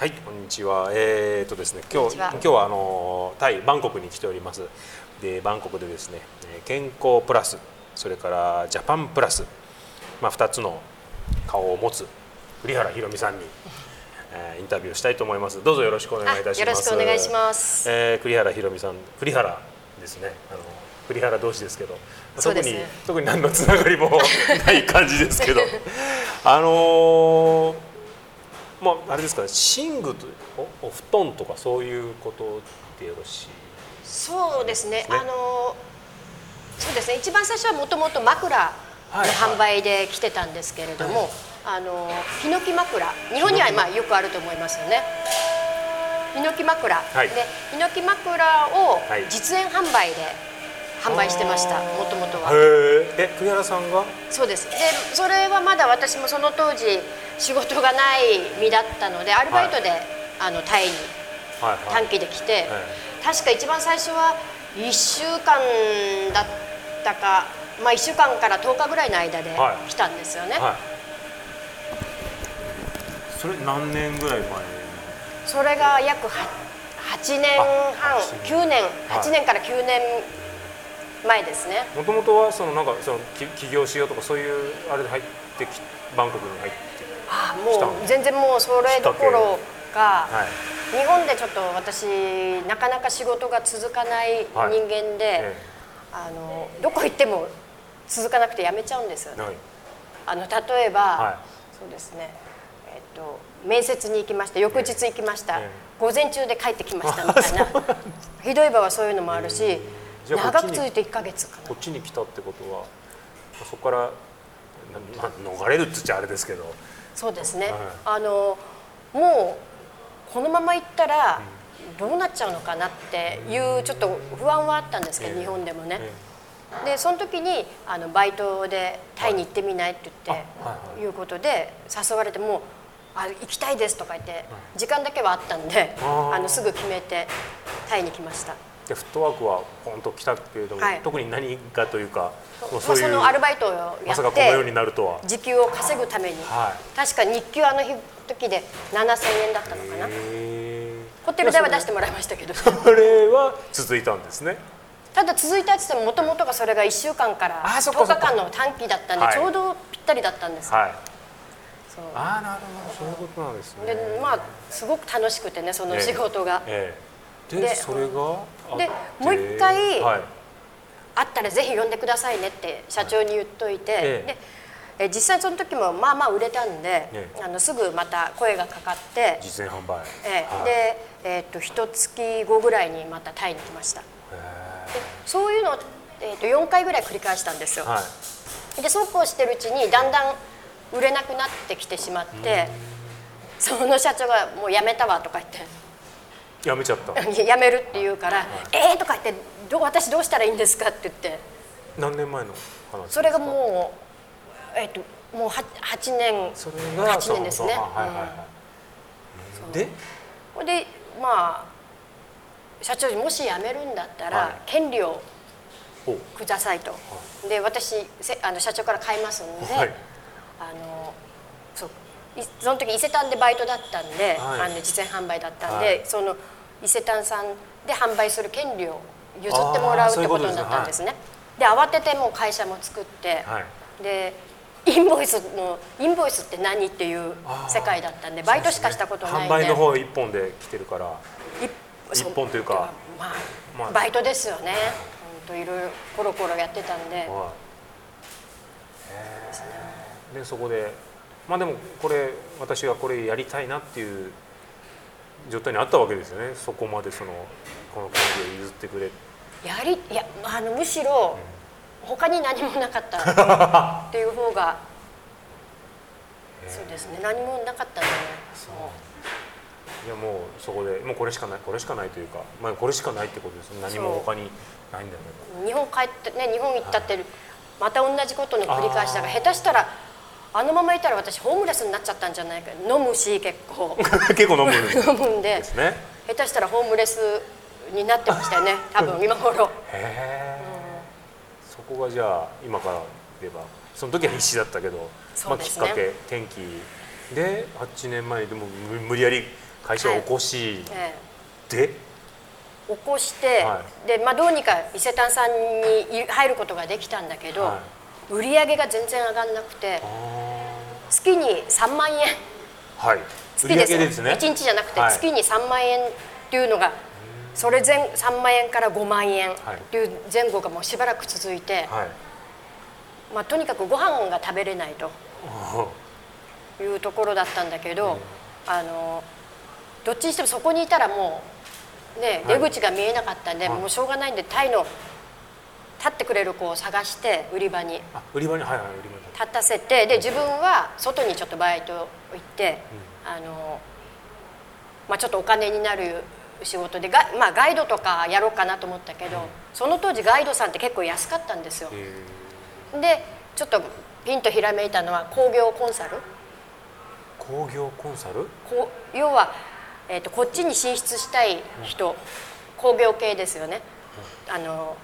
はい、こんにちは。えー、とですね、今日今日はあのタイバンコクに来ております。で、バンコクでですね、健康プラス、それからジャパンプラス、まあ二つの顔を持つ栗原ひろみさんに、えー、インタビューしたいと思います。どうぞよろしくお願いいたします。よろしくお願いします。えー、栗原ひろみさん、栗原ですね。あの栗原同士ですけど、特に、ね、特に何のつながりもない感じですけど、あのーまあ、あれですか、ね、寝具とおお布団とかそういうことでよろしいそうですね、ね、あのそうですね。一番最初はもともと枕の販売で来てたんですけれども、はい。はい、あのヒノキ枕。日本にはまあよくあると思いますよね。ヒノキ枕、はい、でヒノキ枕を実演販売で販売してましたもともとは。え栗原さんが？そうです。でそれはまだ私もその当時仕事がない身だったのでアルバイトで、はい、あのタイに短期で来て、はいはい、確か一番最初は1週間だったか、まあ、1週間から10日ぐらいの間で来たんですよね、それ何年ぐらい前？それが約8年半9年。8年から9年前ですね。もともとはそのなんかその起業しようとかそういうあれで入ってきバンコクに入ってあもう全然もうそれどころか、はい、日本でちょっと私なかなか仕事が続かない人間で、はい、あのどこ行っても続かなくて辞めちゃうんですよね、はい、あの例えば、そうですね。えっと面接に行きました。翌日行きました、午前中で帰ってきましたみたいな。ひどい場はそういうのもあるし、長く続いて1か月かな。こっちに来たってことはそこから逃れるっつっちゃあれですけどそうですね、はい、あのもうこのまま行ったらどうなっちゃうのかなっていうちょっと不安はあったんですけど、日本でもね。でその時にあのバイトでタイに行ってみないって言ってい。うことで誘われてもあ行きたいですとか言って時間だけはあったんであのすぐ決めてタイに来ました。でフットワークはポンと来たけれども、はい、特に何かというかそういう、まあ、そのアルバイトをやってまさかこのようになるとは。時給を稼ぐために、はい、確か日給あの日時で7000円だったのかな。ホテル代は出してもらいましたけど。それは続いたんですね。ただ続いたって言ってももともとがそれが1週間から10日間の短期だったんでちょうどぴったりだったんです、はい、ああなるほど。そういうことなんですね。でまあすごく楽しくてねその仕事が、えええ、でそれが？でもう一回、はい、あったらぜひ呼んでくださいねって社長に言っといて、はい、でえ実際その時もまあまあ売れたんで、ね、あのすぐまた声がかかって実演販売、えはい、で、えー、っと一月後ぐらいにまたタイに来ました。でそういうのを、えー、っと4回ぐらい繰り返したんですよ、はい、でそうこうしてるうちにだんだん売れなくなってきてしまってその社長が「もうやめたわ」とか言ってやめちゃった。やめるって言うから「ええー!」とか言ってど「私どうしたらいいんですか?」って言って。何年前の話それがもうえっ、ー、ともう 8, 8年それが8年ですね、で？でまあ社長にもし辞めるんだったら、はい、権利をくださいと、で私あの社長から買いますんで、はい、あのそうその時伊勢丹でバイトだったんで、はい、あの実演販売だったんで、はい、その伊勢丹さんで販売する権利を譲ってもらうってことになったんですね。で慌ててもう会社も作って、はい、でインボイスのインボイスって何っていう世界だったんでバイトしかしたことないんで、ね、販売の方一本で来てるから一本というかまあ、まあ、バイトですよね。本当いろいろコロコロやってたんで、はい、でそこでまあでもこれ私はこれやりたいなっていう状態にあったわけですよね。そこまでそのこの権利を譲ってくれ。やりいやあのむしろ、うん、他に何もなかった っていう方がそうですね。何もなかったんでねいやもうそこでもうこれしかないこれしかないというか、まあ、これしかないってことです何も他にないんだよ日本帰ってね日本行ったって、はい、また同じことの繰り返しだから下手したらあのままいたら私ホームレスになっちゃったんじゃないか。飲むし結構。結構飲む。飲むんで、ね、下手したらホームレスになってましたよね多分今頃。へえ、うん、そこがじゃあ今から言えばその時は必死だったけど、ね、まあ、きっかけ転機で8年前にでも無理やり会社を起こし、で？起こして、はい、でまあ、どうにか伊勢丹さんに入ることができたんだけど、はい、売り上げが全然上がんなくて月に3万円、はい、月ですですね。1日じゃなくて月に3万円っていうのが、それ前3万円から5万円っていう前後がもうしばらく続いて、まあ、とにかくご飯が食べれないというところだったんだけど、あのどっちにしてもそこにいたらもうね、出口が見えなかったんで、はい、もうしょうがないんでタイの立ってくれる子を探して売り場に。売り場にはいはい売り場に立たせてで自分は外にちょっとバイト行って、うん、あのまあ、ちょっとお金になる仕事でが、まあ、ガイドとかやろうかなと思ったけど、うん、その当時ガイドさんって結構安かったんですよ。でちょっとピンとひらめいたのは工業コンサル。工業コンサル？要はえーと、こっちに進出したい人、工業系ですよね、あの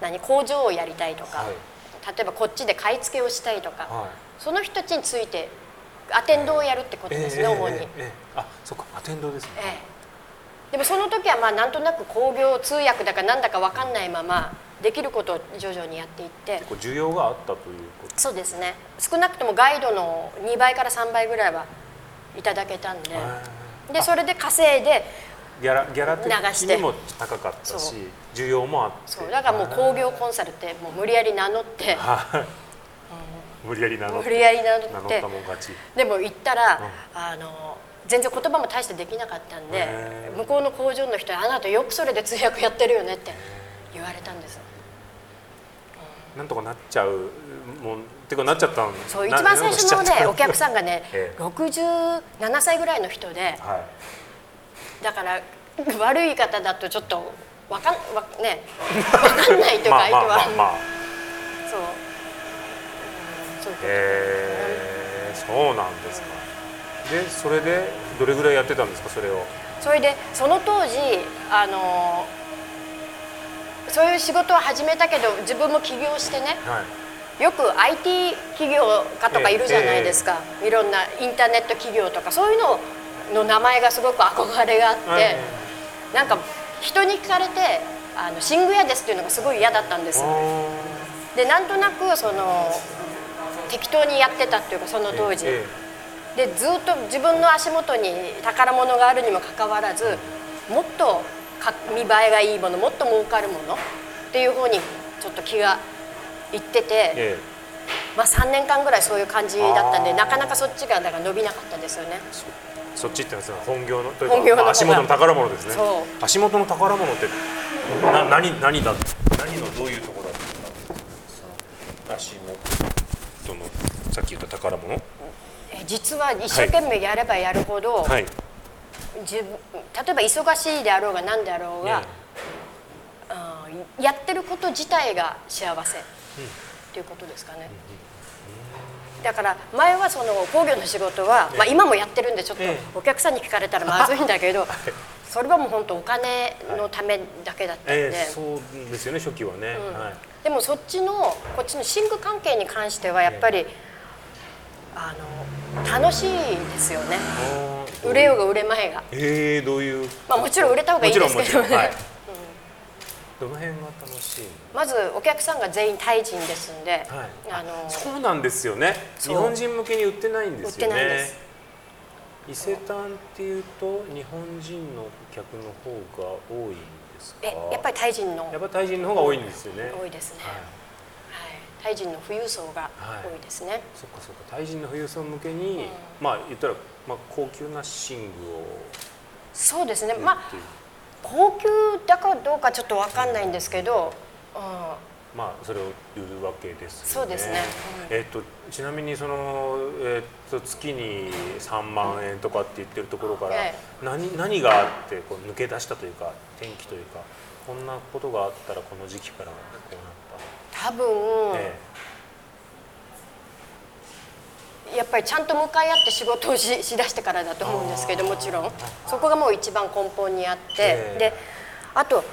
何工場をやりたいとか、はい、例えばこっちで買い付けをしたいとか、はい、その人たちについてアテンドをやるってことですね、えー、主に、えーえー、あそっかアテンドですね、でもその時はまあなんとなく工業通訳だかなんだか分かんないままできることを徐々にやっていって。結構需要があったということ。そうですね。少なくともガイドの2倍から3倍ぐらいはいただけたんで。でそれで稼いでギャラギャラ的にも高かったし需要もあって。そう。だからもう工業コンサルってもう無理やり名乗って、うん、無理やり名乗って。無理やり名乗って。でも行ったら、うん、あの全然言葉も大してできなかったんで向こうの工場の人は「あなたよくそれで通訳やってるよね」って言われたんです。なんとかなっちゃうもんっていうかなっちゃったん。そう一番最初のねお客さんがね、ええ、67歳ぐらいの人で、はい、だから悪い方だとちょっとわかんわね。わかんないというか相手は、まあ、そう、うん、そう。いうことえー、そうなんですか、でそれでどれぐらいやってたんですかそれを？それでその当時あのそういう仕事を始めたけど自分も起業してね、はい。よく IT 企業家とかいるじゃないですか、いろんなインターネット企業とかそういうのの名前がすごく憧れがあって、なんか人に聞かれて「あのシングヤです」っていうのがすごい嫌だったんです。でなんとなくその適当にやってたっていうかその当時、でずっと自分の足元に宝物があるにもかかわらずもっと見栄えがいいものもっと儲かるものっていう方にちょっと気が行ってて、ええ、まあ、3年間ぐらいそういう感じだったんでなかなかそっちがだから伸びなかったですよねそっちってのは本業のというか、まあ、足元の宝物ですね。足元の宝物ってな何何だ何のどういうところだった足元のさっき言った宝物？実は一生懸命やればやるほど、はい、自分例えば忙しいであろうが何であろうが、うん、やってること自体が幸せっていうことですかね。だから前はその工業の仕事は、まあ、今もやってるんでちょっとお客さんに聞かれたらまずいんだけど、それはもう本当お金のためだけだったんで、そうですよね初期はね、でもそっちのこっちの寝具関係に関してはやっぱり、あの楽しいですよね。売れようが売れまいが。えー、どういう？まあもちろん売れた方がいいですけどね、どの辺が楽しいまずお客さんが全員タイ人ですんで、はい、あのそうなんですよね。日本人向けに売ってないんですよね。伊勢丹っていうと日本人の客の方が多いんですか？えやっぱりタイ人の。やっぱりタイ人の方が多いんですよね。多いですね、はい、はい、タイ人の富裕層が多いですね、はい、そっかそっか。タイ人の富裕層向けに、うん、まあ言ったら、まあ、高級な寝具をそうですね。まあ高級だかどうかちょっと分かんないんですけど、うん、まあそれを売るわけです、ね、そうですね、うん、えっ、とちなみにそのえっ、と月に3万円とかって言ってるところから、何何があってこう抜け出したというか転機というかこんなことがあったらこの時期からこうなった？多分、ええやっぱりちゃんと向かい合って仕事をししだしてからだと思うんですけどもちろん。そこがもう一番根本にあって。であと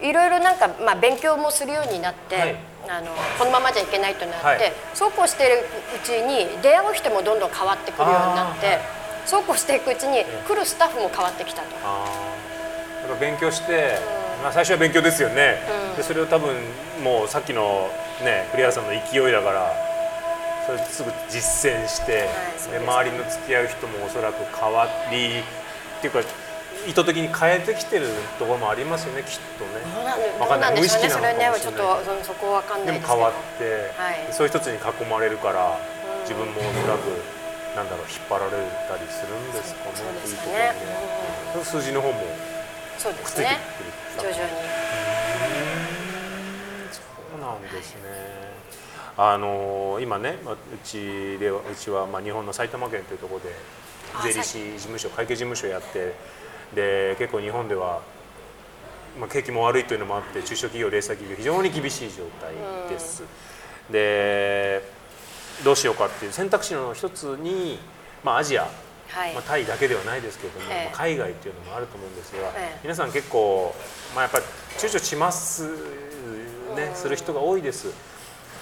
いろいろなんか、まあ、勉強もするようになって、はい、あのこのままじゃいけないとなって、はい、そうこうしてるうちに出会う人もどんどん変わってくるようになって。そうこうしていくうちに来るスタッフも変わってきたと。あやっぱ勉強して、うん、まあ、最初は勉強ですよね、うん、でそれを多分もうさっきの、ね、栗原さんの勢いだからそれすぐ実践して、はい、で、ね、周りの付き合う人もおそらく変わりっていうか意図的に変えてきてるところもありますよねきっとね。わかんない無意識なのかもしれない。それねちょっとそこわかんないでも変わって、はい、そういう一つに囲まれるから、自分もおそらくなんだろう引っ張られたりするんですかね。そうですね。うん、数字の方もそうですね。徐々に。そうなんですね。あの今ね、まあ、うちではうちはまあ日本の埼玉県というところで税理士事務所会計事務所やってで結構日本では、まあ、景気も悪いというのもあって中小企業零細企業非常に厳しい状態です。でどうしようかっていう選択肢の一つに、まあ、アジア、はい、まあ、タイだけではないですけれども、ええ、まあ、海外っていうのもあると思うんですが、え、皆さん結構、まあ、やっぱり躊躇しますねする人が多いです。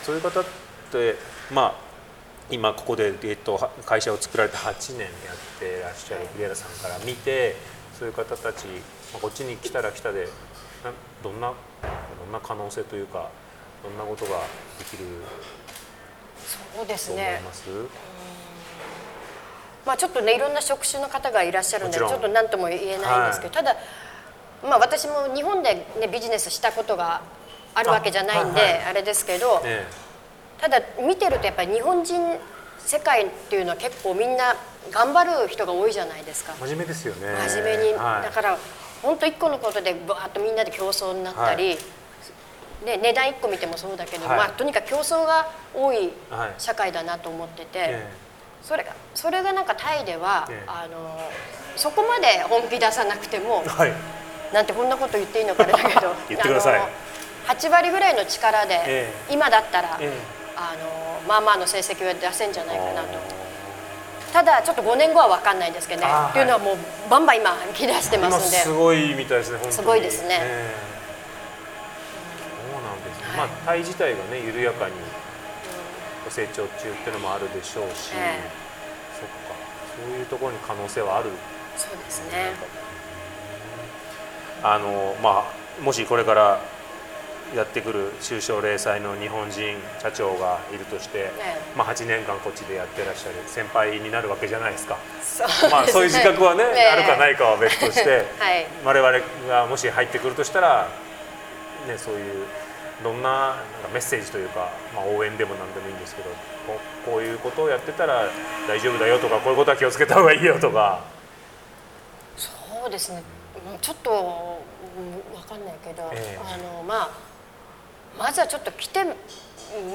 そういう方ってまあ今ここで、えっと、会社を作られて8年やってらっしゃる栗原さんから見てそういう方たち、まあ、こっちに来たら来たでどんなどんな可能性というかどんなことができるそうですね。まあ、ちょっとねいろんな職種の方がいらっしゃるんでちょっと何とも言えないんですけど、はい、ただ、まあ、私も日本で、ね、ビジネスしたことがあるわけじゃないんであれですけど、ええ、ただ見てるとやっぱり日本人世界っていうのは結構みんな頑張る人が多いじゃないですか。真面目ですよね。真面目に、はい、だから本当一個のことでバーッとみんなで競争になったり、はい、で値段1個見てもそうだけど、はい、まあ、とにかく競争が多い社会だなと思ってて、それがそれがなんかタイでは、あのそこまで本気出さなくても、なんてこんなこと言っていいのかあれだけど 言ってください8割ぐらいの力で、今だったら、あのまあまあの成績は出せんじゃないかなと。ただちょっと5年後は分かんないですけどね。っていうのはもうバンバン今切り出してますんで。すごいみたいですねすごいですね、えー、そうなんですね、はい、まあタイ自体がね緩やかに成長中っていうのもあるでしょうし、えー、そっか。そういうところに可能性はある。そうですね。あのまあもしこれからやってくる中小零細の日本人社長がいるとして、ね、まあ、8年間こっちでやってらっしゃる先輩になるわけじゃないですか。そう、ね、まあ、そういう自覚はね、ね、あるかないかは別として、はい、我々がもし入ってくるとしたら、ね、そういうどんなメッセージというか、まあ、応援でも何でもいいんですけどここういうことをやってたら大丈夫だよとかこういうことは気をつけた方がいいよとか。そうですね。ちょっと分かんないけど、えー、あのまあまずはちょっと来て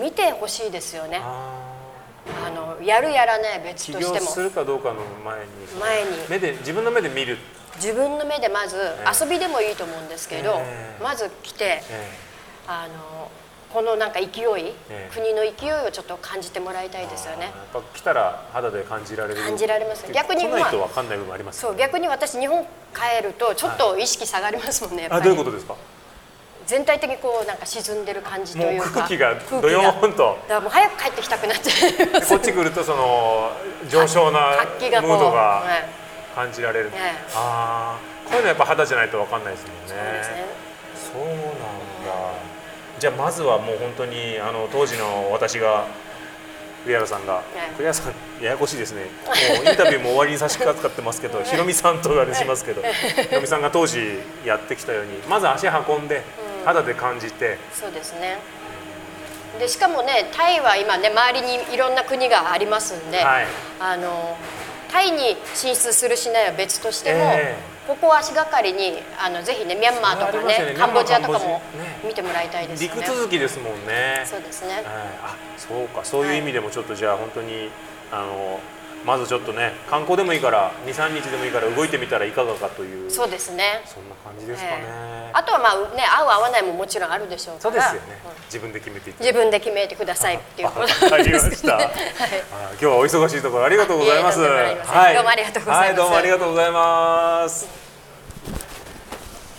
見てほしいですよね。あのやるやらない別としても。するかどうかの前に。前に。目で自分の目で見る。自分の目でまず、遊びでもいいと思うんですけど、えー、まず来て、えー、あのこのなんか勢い、えー、国の勢いをちょっと感じてもらいたいですよね。やっぱ来たら肌で感じられる。感じられます。逆にまあ、とかんない部分あります、ね、そう逆に私日本帰るとちょっと意識下がりますもんね。あどういうことですか？全体的にこうなんか沈んでる感じというか。空気がドヨーンとだからもう早く帰ってきたくなっちゃいこっち来るとその上昇なムードが感じられる、ね、ああこういうのやっぱ肌じゃないと分かんないですもんね。そう、ね、なんだ。じゃあまずはもう本当にあの当時の私が栗原さんが、栗原さんややこしいですね。もうインタビューも終わりに差し掛かってますけど ひろみさんと言われしますけど ひろみさんが当時やってきたようにまず足運んで、肌で感じて、そうですね。でしかもねタイは今ね周りにいろんな国がありますんで、はい、あのタイに進出するしないは別としても、えー、ここを足がかりにあのぜひねミャンマーとかね、ね、カンボジアとかも見てもらいたいですよね。陸続きですもんね。そうですね、はい、あそうか。そういう意味でもちょっとじゃあ本当にあのまずちょっとね観光でもいいから23日でもいいから動いてみたらいかがかというそうですね。そんな感じですかね、えー、あとはまあね合う合わないももちろんあるでしょうそうですよね、うん、自分で決めて自分で決めてくださいっていう。ことわかりました、はい、今日はお忙しいところありがとうございます。はい、どうもありがとうございます、はい、どうもありがとうございます